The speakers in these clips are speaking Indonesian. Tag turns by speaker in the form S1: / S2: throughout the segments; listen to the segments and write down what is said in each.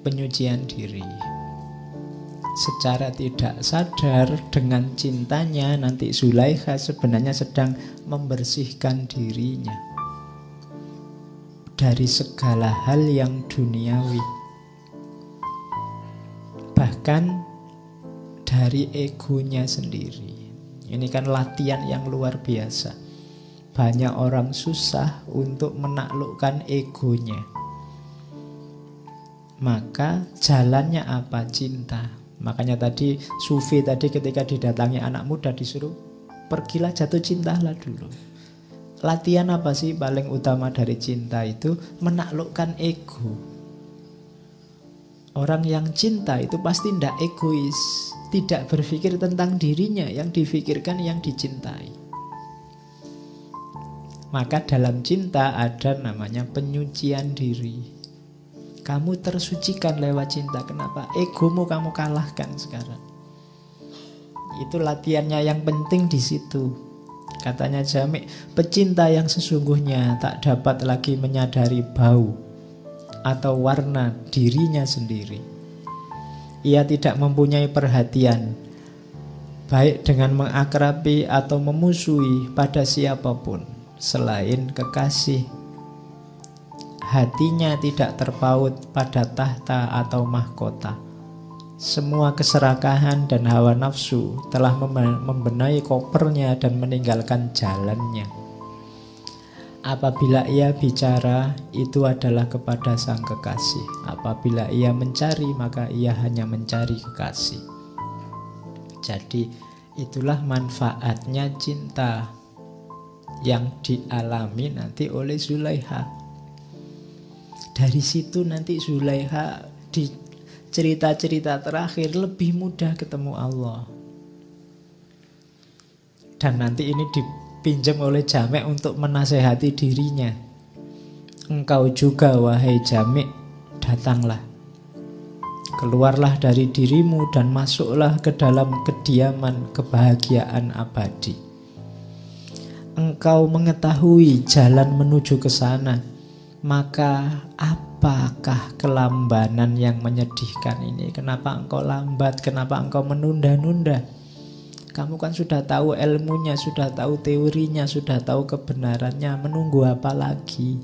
S1: penyucian diri. Secara tidak sadar dengan cintanya nanti Zulaikha sebenarnya sedang membersihkan dirinya dari segala hal yang duniawi. Bahkan dari egonya sendiri. Ini kan latihan yang luar biasa. Banyak orang susah untuk menaklukkan egonya. Maka jalannya apa? Cinta. Makanya tadi Sufi tadi ketika didatangi anak muda disuruh pergilah jatuh cintalah dulu. Latihan apa sih paling utama dari cinta itu? Menaklukkan ego. Orang yang cinta itu pasti tidak egois, tidak berpikir tentang dirinya, yang difikirkan yang dicintai. Maka dalam cinta ada namanya penyucian diri. Kamu tersucikan lewat cinta. Kenapa? Egomu kamu kalahkan sekarang. Itu latihannya yang penting di situ. Katanya Jamik, pecinta yang sesungguhnya tak dapat lagi menyadari bau atau warna dirinya sendiri. Ia tidak mempunyai perhatian, baik dengan mengakrabi atau memusuhi pada siapa pun selain kekasih hatinya tidak terpaut pada tahta atau mahkota. Semua keserakahan dan hawa nafsu telah membenahi kopernya dan meninggalkan jalannya. Apabila ia bicara, itu adalah kepada sang kekasih. Apabila ia mencari, maka ia hanya mencari kekasih. Jadi, itulah manfaatnya cinta yang dialami nanti oleh Zulaiha. Dari situ nanti Zulaiha di cerita-cerita terakhir lebih mudah ketemu Allah. Dan nanti ini dipinjam oleh Jamek untuk menasehati dirinya. Engkau juga wahai Jamek, datanglah. Keluarlah dari dirimu dan masuklah ke dalam kediaman kebahagiaan abadi. Engkau mengetahui jalan menuju ke sana maka apakah kelambanan yang menyedihkan ini? Kenapa engkau lambat? Kenapa engkau menunda-nunda? Kamu kan sudah tahu ilmunya, sudah tahu teorinya, sudah tahu kebenarannya. Menunggu apa lagi?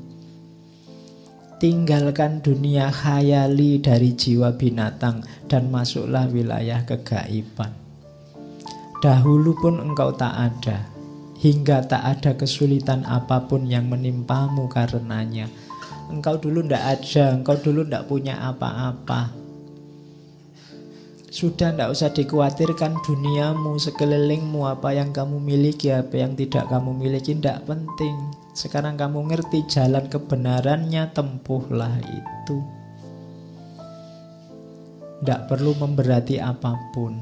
S1: Tinggalkan dunia khayali dari jiwa binatang dan masuklah wilayah kegaiban. Dahulu pun engkau tak ada, hingga tak ada kesulitan apa pun yang menimpamu karenanya engkau dulu ndak ada, engkau dulu ndak punya apa-apa. Sudah ndak usah dikhawatirkan duniamu, sekelilingmu, apa yang kamu miliki, apa yang tidak kamu miliki, ndak penting. Sekarang kamu ngerti jalan kebenarannya, tempuhlah itu. Ndak perlu memberati apa pun.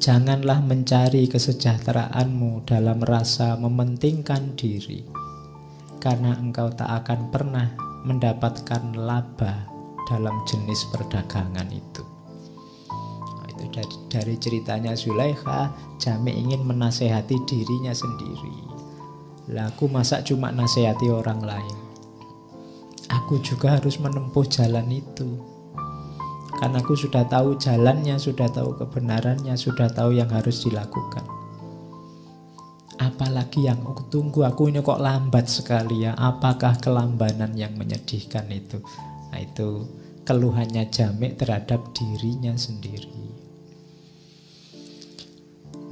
S1: Janganlah mencari kesejahteraanmu dalam rasa mementingkan diri karena engkau tak akan pernah mendapatkan laba dalam jenis perdagangan itu. Nah, itu dari, dari ceritanya Zulaikha, Jami ingin menasehati dirinya sendiri. Lah aku masa cuma nasehati orang lain. Aku juga harus menempuh jalan itu. Karena aku sudah tahu jalannya, sudah tahu kebenarannya, sudah tahu yang harus dilakukan. Apalagi yang aku tunggu, aku ini kok lambat sekali ya. Apakah kelambanan yang menyedihkan itu? Nah itu keluhannya Jamik terhadap dirinya sendiri.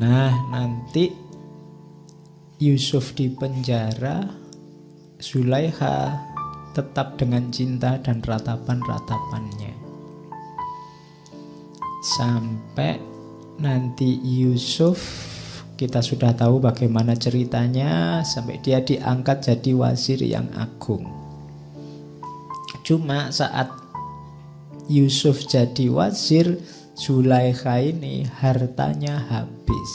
S1: Nah nanti Yusuf di penjara, Zulaiha tetap dengan cinta dan ratapan-ratapannya. Sampai nanti Yusuf kita sudah tahu bagaimana ceritanya sampai dia diangkat jadi wazir yang agung. Cuma saat Yusuf jadi wazir, Zulaikha ini hartanya habis.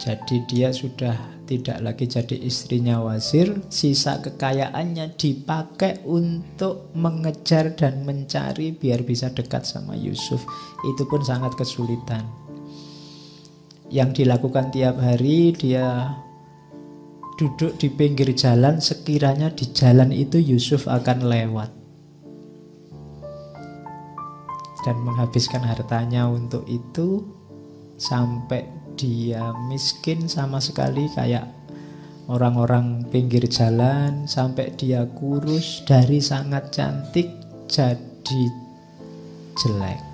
S1: Jadi dia sudah tidak lagi jadi istrinya wazir, sisa kekayaannya dipakai untuk mengejar dan mencari biar bisa dekat sama Yusuf. Itu pun sangat kesulitan yang dilakukan tiap hari dia duduk di pinggir jalan sekiranya di jalan itu Yusuf akan lewat dan menghabiskan hartanya untuk itu sampai dia miskin sama sekali kayak orang-orang pinggir jalan sampai dia kurus dari sangat cantik jadi jelek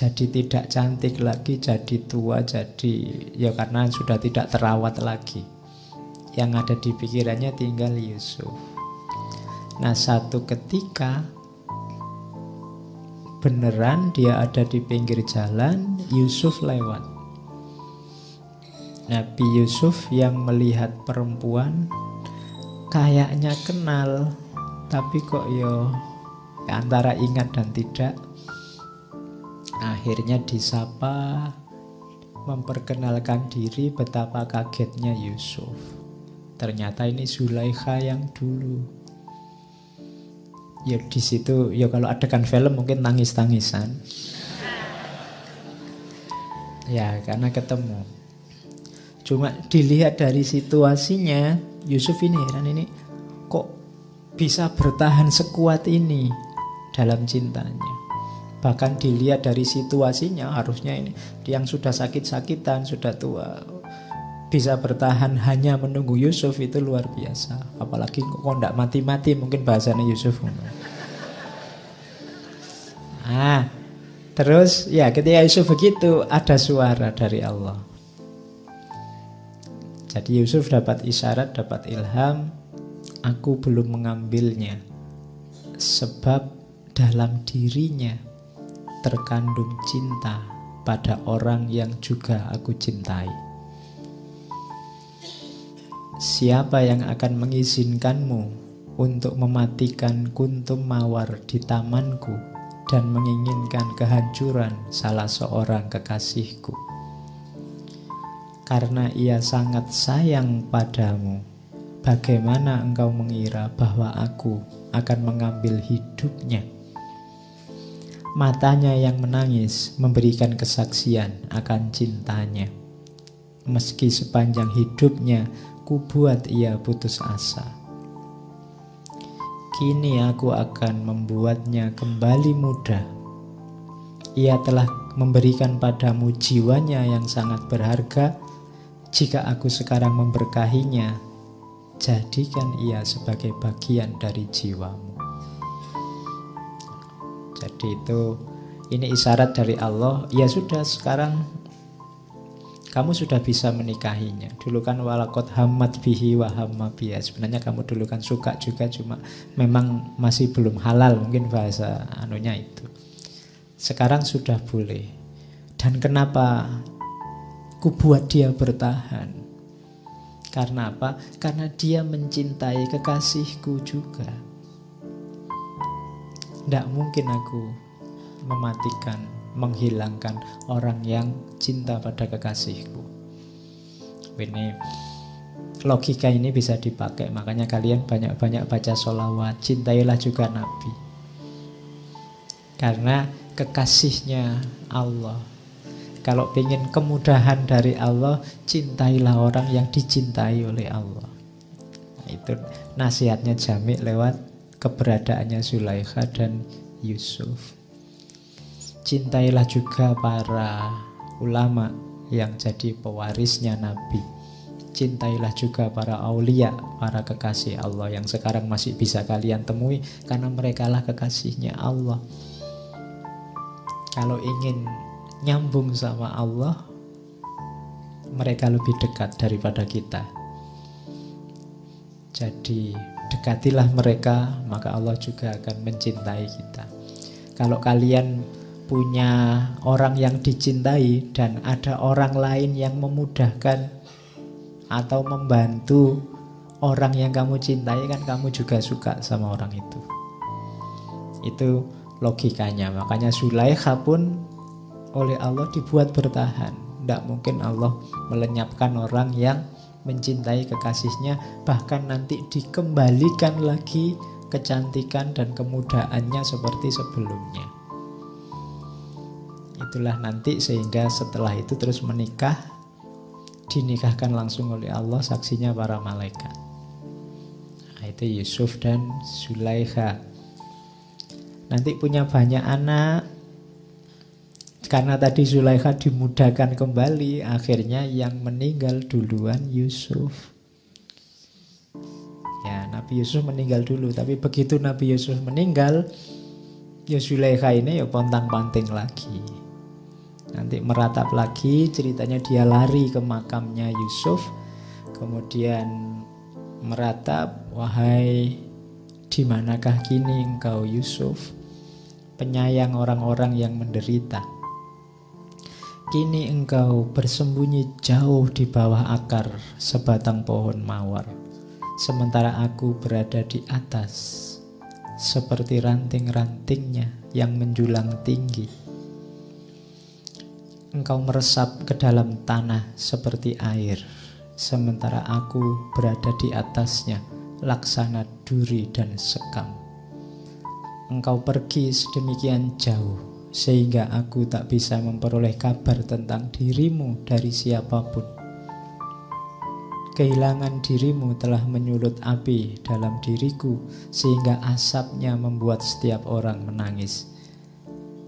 S1: jadi tidak cantik lagi, jadi tua, jadi ya karena sudah tidak terawat lagi. Yang ada di pikirannya tinggal Yusuf. Nah, satu ketika beneran dia ada di pinggir jalan, Yusuf lewat. Nabi Yusuf yang melihat perempuan kayaknya kenal, tapi kok yo ya antara ingat dan tidak Akhirnya disapa, memperkenalkan diri betapa kagetnya Yusuf. Ternyata ini Zulaikha yang dulu. Ya di situ ya kalau adegan film mungkin tangis-tangisan. Ya karena ketemu. Cuma dilihat dari situasinya Yusuf ini heran ini kok bisa bertahan sekuat ini dalam cintanya. Bahkan dilihat dari situasinya harusnya ini yang sudah sakit-sakitan, sudah tua bisa bertahan hanya menunggu Yusuf itu luar biasa. Apalagi kok tidak mati-mati mungkin bahasanya Yusuf. Ah, terus ya ketika Yusuf begitu ada suara dari Allah. Jadi Yusuf dapat isyarat, dapat ilham, aku belum mengambilnya. Sebab dalam dirinya terkandung cinta pada orang yang juga aku cintai. Siapa yang akan mengizinkanmu untuk mematikan kuntum mawar di tamanku dan menginginkan kehancuran salah seorang kekasihku? Karena ia sangat sayang padamu, bagaimana engkau mengira bahwa aku akan mengambil hidupnya? Matanya yang menangis memberikan kesaksian akan cintanya. Meski sepanjang hidupnya ku buat ia putus asa. Kini aku akan membuatnya kembali muda. Ia telah memberikan padamu jiwanya yang sangat berharga. Jika aku sekarang memberkahinya, jadikan ia sebagai bagian dari jiwamu. Jadi itu ini isyarat dari Allah. Ya sudah sekarang kamu sudah bisa menikahinya. Dulu kan walakot hamad bihi wa biya. Sebenarnya kamu dulu kan suka juga cuma memang masih belum halal mungkin bahasa anunya itu. Sekarang sudah boleh. Dan kenapa ku buat dia bertahan? Karena apa? Karena dia mencintai kekasihku juga. Tidak mungkin aku mematikan, menghilangkan orang yang cinta pada kekasihku. Ini logika ini bisa dipakai, makanya kalian banyak-banyak baca sholawat, cintailah juga Nabi. Karena kekasihnya Allah. Kalau ingin kemudahan dari Allah, cintailah orang yang dicintai oleh Allah. Nah, itu nasihatnya Jamik lewat keberadaannya Zulaikha dan Yusuf. Cintailah juga para ulama yang jadi pewarisnya Nabi. Cintailah juga para aulia, para kekasih Allah yang sekarang masih bisa kalian temui karena mereka lah kekasihnya Allah. Kalau ingin nyambung sama Allah, mereka lebih dekat daripada kita. Jadi dekatilah mereka, maka Allah juga akan mencintai kita. Kalau kalian punya orang yang dicintai dan ada orang lain yang memudahkan atau membantu orang yang kamu cintai kan kamu juga suka sama orang itu. Itu logikanya. Makanya Sulaikha pun oleh Allah dibuat bertahan. Tidak mungkin Allah melenyapkan orang yang mencintai kekasihnya bahkan nanti dikembalikan lagi kecantikan dan kemudahannya seperti sebelumnya itulah nanti sehingga setelah itu terus menikah dinikahkan langsung oleh Allah, saksinya para malaikat. Nah, itu Yusuf dan Zulaikha. Nanti punya banyak anak, karena tadi Zulaikha dimudahkan kembali, akhirnya yang meninggal duluan Yusuf. Ya, Nabi Yusuf meninggal dulu, tapi begitu Nabi Yusuf meninggal, ya Zulaikha ini ya pontang-panting lagi. Nanti meratap lagi, ceritanya dia lari ke makamnya Yusuf, kemudian meratap, wahai di manakah kini engkau Yusuf, penyayang orang-orang yang menderita. Kini engkau bersembunyi jauh di bawah akar sebatang pohon mawar, sementara aku berada di atas, seperti ranting-rantingnya yang menjulang tinggi. Engkau meresap ke dalam tanah seperti air, sementara aku berada di atasnya, laksana duri dan sekam. Engkau pergi sedemikian jauh sehingga aku tak bisa memperoleh kabar tentang dirimu dari siapa pun. Kehilangan dirimu telah menyulut api dalam diriku, sehingga asapnya membuat setiap orang menangis.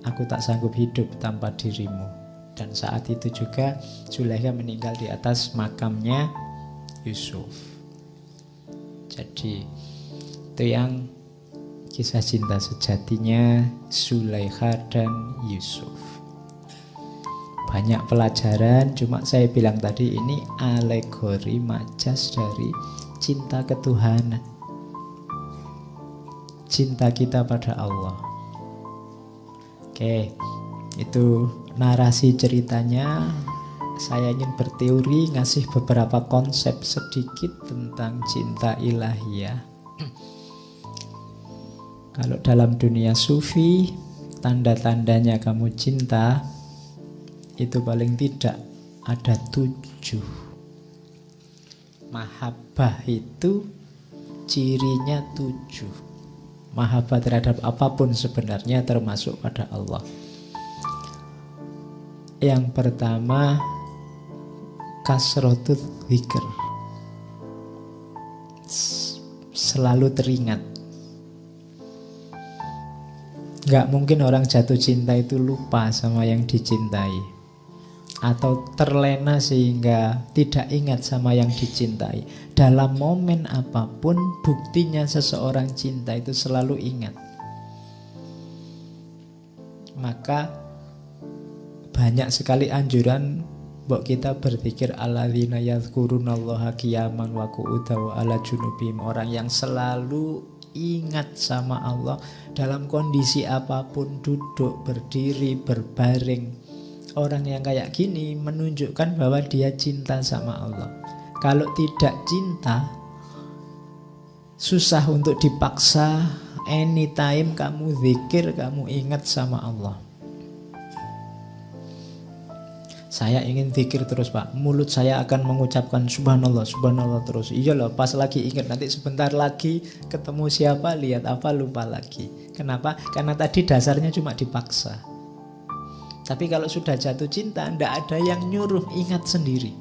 S1: Aku tak sanggup hidup tanpa dirimu. Dan saat itu juga Zulaikha meninggal di atas makamnya Yusuf. Jadi itu yang kisah cinta sejatinya Zulaikha dan Yusuf. Banyak pelajaran, cuma saya bilang tadi ini alegori majas dari cinta ketuhanan. Cinta kita pada Allah. Oke, itu narasi ceritanya. Saya ingin berteori ngasih beberapa konsep sedikit tentang cinta ilahiyah kalau dalam dunia sufi, tanda-tandanya kamu cinta itu paling tidak ada tujuh. Mahabbah itu cirinya tujuh. Mahabbah terhadap apa pun sebenarnya termasuk pada Allah. Yang pertama kasrotut zikr. Selalu teringat Gak mungkin orang jatuh cinta itu lupa sama yang dicintai. Atau terlena sehingga tidak ingat sama yang dicintai. Dalam momen apa pun buktinya seseorang cinta itu selalu ingat. Maka banyak sekali anjuran Bok kita berpikir alladzina yadhkurunallaha qiyaman wa qu'udan wa ala junubim Orang yang selalu ingat sama Allah dalam kondisi apa pun duduk, berdiri, berbaring. Orang yang kayak gini menunjukkan bahwa dia cinta sama Allah. Kalau tidak cinta, susah untuk dipaksa. Anytime kamu zikir, kamu ingat sama Allah. Saya ingin zikir terus pak. Mulut saya akan mengucapkan subhanallah subhanallah terus. Iya loh pas lagi ingat nanti sebentar lagi Ketemu siapa lihat apa lupa lagi. Kenapa? Karena tadi dasarnya cuma dipaksa. Tapi kalau sudah jatuh cinta Tidak ada yang nyuruh ingat sendiri.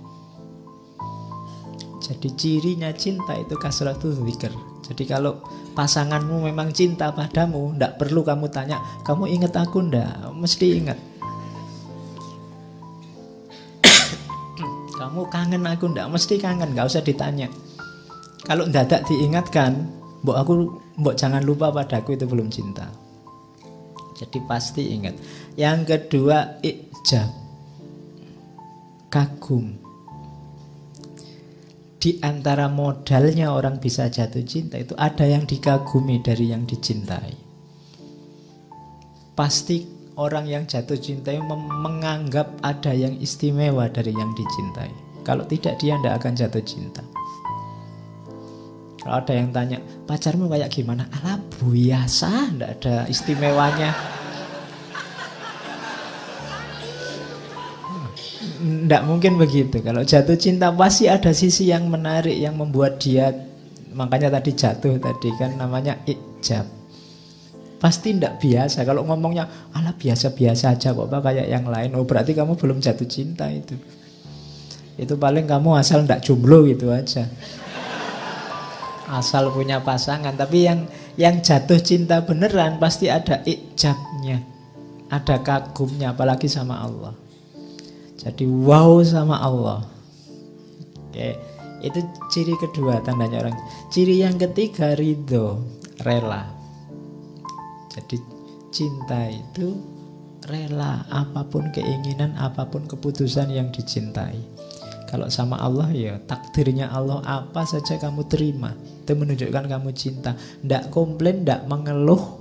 S1: Jadi cirinya cinta itu kasratu zikir Jadi kalau pasanganmu memang cinta padamu Tidak perlu kamu tanya Kamu ingat aku ndak? Mesti ingat kamu kangen aku ndak mesti kangen nggak usah ditanya. Kalau dadak diingatkan mbok aku mbok jangan lupa padaku itu belum cinta. Jadi pasti ingat. Yang kedua ijab. Kagum. Di antara modalnya orang bisa jatuh cinta itu ada yang dikagumi dari yang dicintai. Pasti orang yang jatuh cinta menganggap ada yang istimewa dari yang dicintai. Kalau tidak dia tidak akan jatuh cinta. Kalau ada yang tanya, pacarmu kayak gimana? Alah biasa, tidak ada istimewanya. Tidak mungkin begitu. Kalau jatuh cinta pasti ada sisi yang menarik yang membuat dia makanya tadi jatuh tadi kan namanya ijab. Pasti tidak biasa. Kalau ngomongnya, ala biasa-biasa aja kok Pak kayak yang lain. Oh berarti kamu belum jatuh cinta itu. Itu paling kamu asal ndak jomblo gitu aja. Asal punya pasangan, tapi yang yang jatuh cinta beneran pasti ada ijabnya. Ada kagumnya apalagi sama Allah. Jadi wow sama Allah. Oke, itu ciri kedua tandanya orang. Ciri yang ketiga ridho, rela. Jadi cinta itu rela apa pun keinginan, apa pun keputusan yang dicintai. Kalau sama Allah ya takdirnya Allah apa saja kamu terima. Itu menunjukkan kamu cinta. Tidak komplain, tidak mengeluh.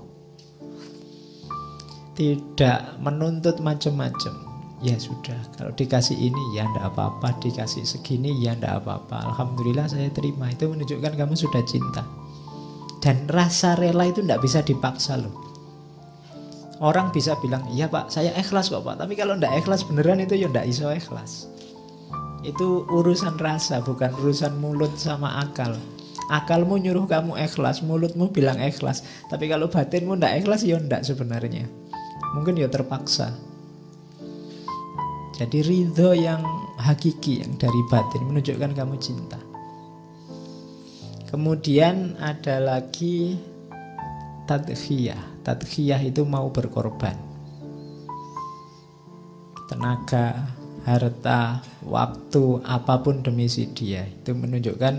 S1: Tidak menuntut macam-macam. Ya sudah, kalau dikasih ini ya ndak apa-apa, dikasih segini ya ndak apa-apa. Alhamdulillah saya terima. Itu menunjukkan kamu sudah cinta. Dan rasa rela itu ndak bisa dipaksa loh. Orang bisa bilang, iya pak, saya ikhlas kok pak. Tapi kalau ndak ikhlas beneran itu ya ndak iso ikhlas. Itu urusan rasa, bukan urusan mulut sama akal. Akalmu nyuruh kamu ikhlas, mulutmu bilang ikhlas. Tapi kalau batinmu ndak ikhlas, ya ndak sebenarnya. Mungkin ya terpaksa. Jadi ridho yang hakiki, yang dari batin, menunjukkan kamu cinta. Kemudian ada lagi tadkhiyah. Tadkhiyah itu mau berkorban. Tenaga, harta, waktu, apa pun demi si dia. Itu menunjukkan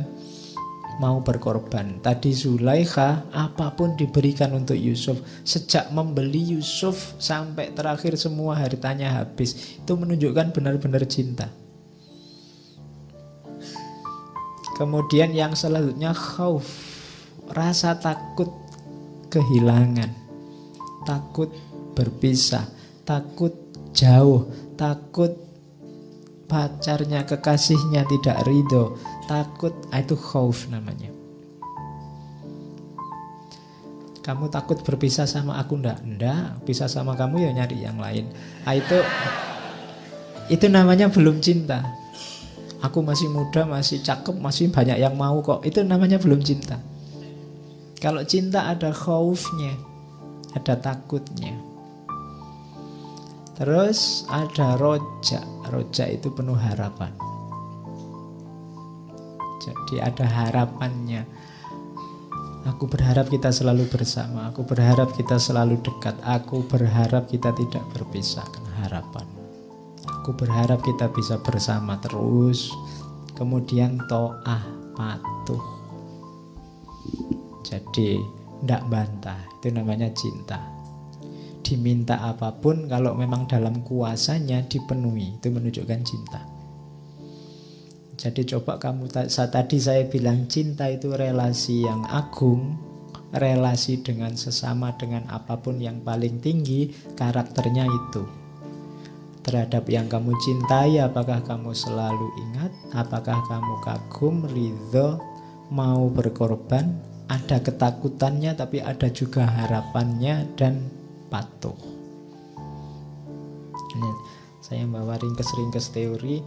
S1: mau berkorban. Tadi Zulaikha apa pun diberikan untuk Yusuf. Sejak membeli Yusuf sampai terakhir semua hartanya habis. Itu menunjukkan benar-benar cinta. Kemudian yang selanjutnya khauf. Rasa takut kehilangan. Takut berpisah. Takut jauh. Takut pacarnya, kekasihnya tidak ridho, takut, ah, itu khauf namanya. Kamu takut berpisah sama aku ndak? Ndak, pisah sama kamu ya nyari yang lain. Ah, itu itu namanya belum cinta. Aku masih muda, masih cakep, masih banyak yang mau kok. Itu namanya belum cinta. Kalau cinta ada khaufnya, ada takutnya. Terus ada rojak. Rojak itu penuh harapan. Jadi ada harapannya. Aku berharap kita selalu bersama. Aku berharap kita selalu dekat. Aku berharap kita tidak berpisah. harapan. Aku berharap kita bisa bersama terus. Kemudian to'ah patuh. Jadi tidak bantah. Itu namanya cinta diminta apa pun kalau memang dalam kuasanya dipenuhi itu menunjukkan cinta jadi coba kamu saat tadi saya bilang cinta itu relasi yang agung relasi dengan sesama dengan apa pun yang paling tinggi karakternya itu terhadap yang kamu cintai apakah kamu selalu ingat? Apakah kamu kagum ridho mau berkorban? Ada ketakutannya tapi ada juga harapannya dan patuh. Ini saya bawa ringkes-ringkes teori